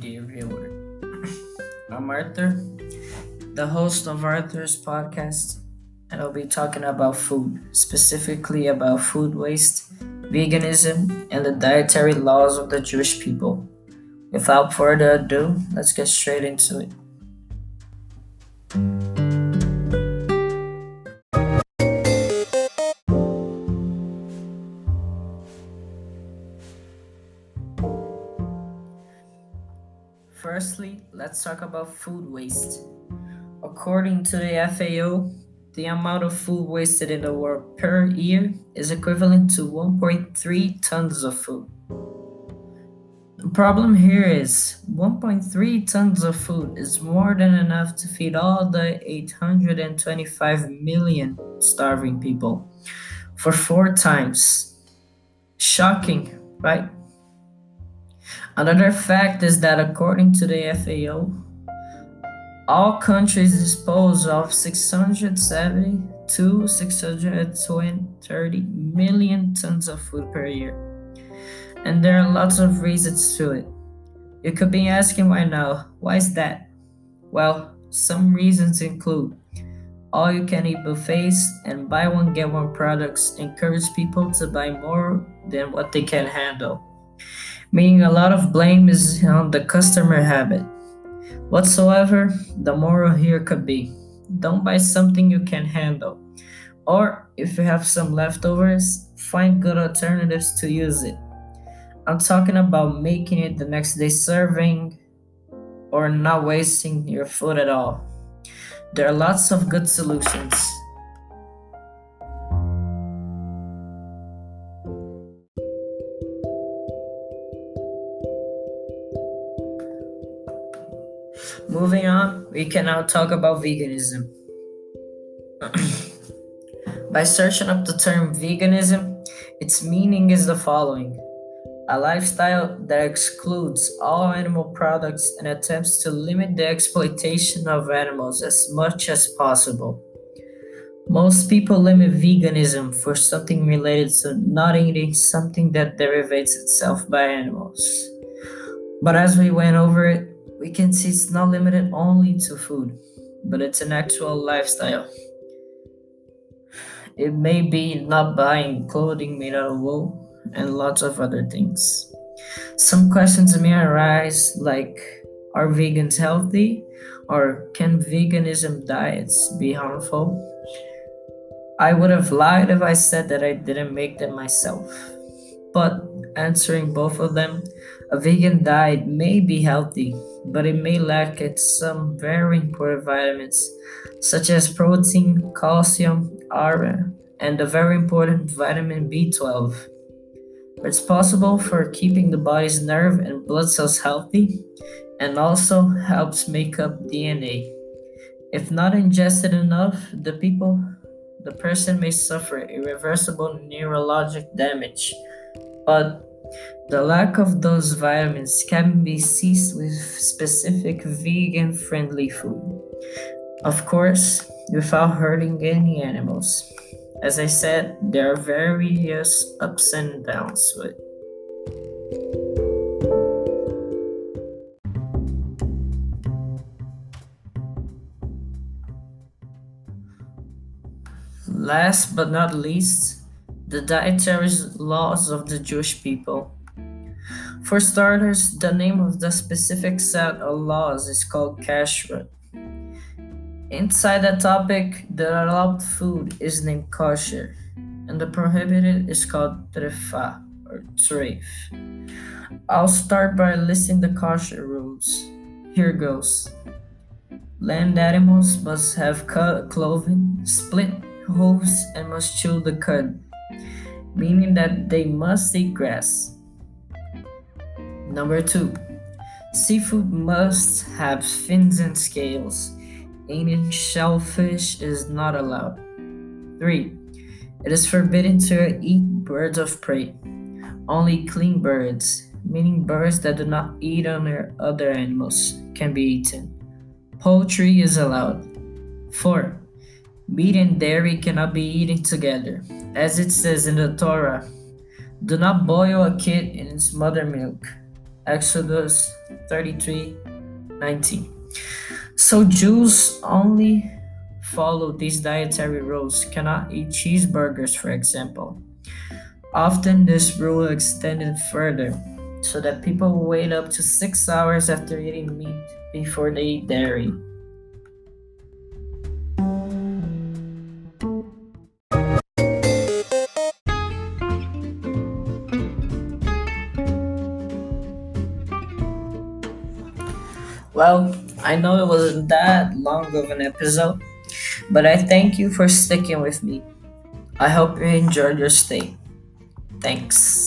dear viewer. I'm Arthur, the host of Arthur's podcast, and I'll be talking about food, specifically about food waste, veganism, and the dietary laws of the Jewish people. Without further ado, let's get straight into it. Firstly, let's talk about food waste. According to the FAO, the amount of food wasted in the world per year is equivalent to 1.3 tons of food. The problem here is 1.3 tons of food is more than enough to feed all the 825 million starving people for four times. Shocking, right? Another fact is that according to the FAO, all countries dispose of 670 to 630 million tons of food per year. And there are lots of reasons to it. You could be asking why now? Why is that? Well, some reasons include all you can eat buffets and buy one get one products encourage people to buy more than what they can handle meaning a lot of blame is on the customer habit. Whatsoever, the moral here could be don't buy something you can handle. Or if you have some leftovers, find good alternatives to use it. I'm talking about making it the next day serving or not wasting your food at all. There are lots of good solutions. Moving on, we can now talk about veganism. By searching up the term veganism, its meaning is the following a lifestyle that excludes all animal products and attempts to limit the exploitation of animals as much as possible. Most people limit veganism for something related to not eating something that derivates itself by animals. But as we went over it, we can see it's not limited only to food, but it's an actual lifestyle. It may be not buying clothing made out of wool and lots of other things. Some questions may arise like Are vegans healthy? Or can veganism diets be harmful? I would have lied if I said that I didn't make them myself. But answering both of them, a vegan diet may be healthy but it may lack some very important vitamins such as protein, calcium, iron, and the very important vitamin B12. It's possible for keeping the body's nerve and blood cells healthy and also helps make up DNA. If not ingested enough, the people the person may suffer irreversible neurologic damage. But the lack of those vitamins can be seized with specific vegan friendly food. Of course, without hurting any animals. As I said, there are various ups and downs with. Last but not least, the dietary laws of the Jewish people. For starters, the name of the specific set of laws is called kashrut. Inside that topic, the allowed food is named kosher, and the prohibited is called trefa or treif. I'll start by listing the kosher rules. Here goes. Land animals must have cloven, split hooves, and must chew the cud, meaning that they must eat grass. Number two, seafood must have fins and scales. Eating shellfish is not allowed. Three, it is forbidden to eat birds of prey. Only clean birds, meaning birds that do not eat other animals, can be eaten. Poultry is allowed. 4. Meat and dairy cannot be eaten together. As it says in the Torah, do not boil a kid in its mother milk. Exodus 33 19. So Jews only follow these dietary rules cannot eat cheeseburgers, for example. Often this rule extended further so that people wait up to six hours after eating meat before they eat dairy. Well, I know it wasn't that long of an episode, but I thank you for sticking with me. I hope you enjoyed your stay. Thanks.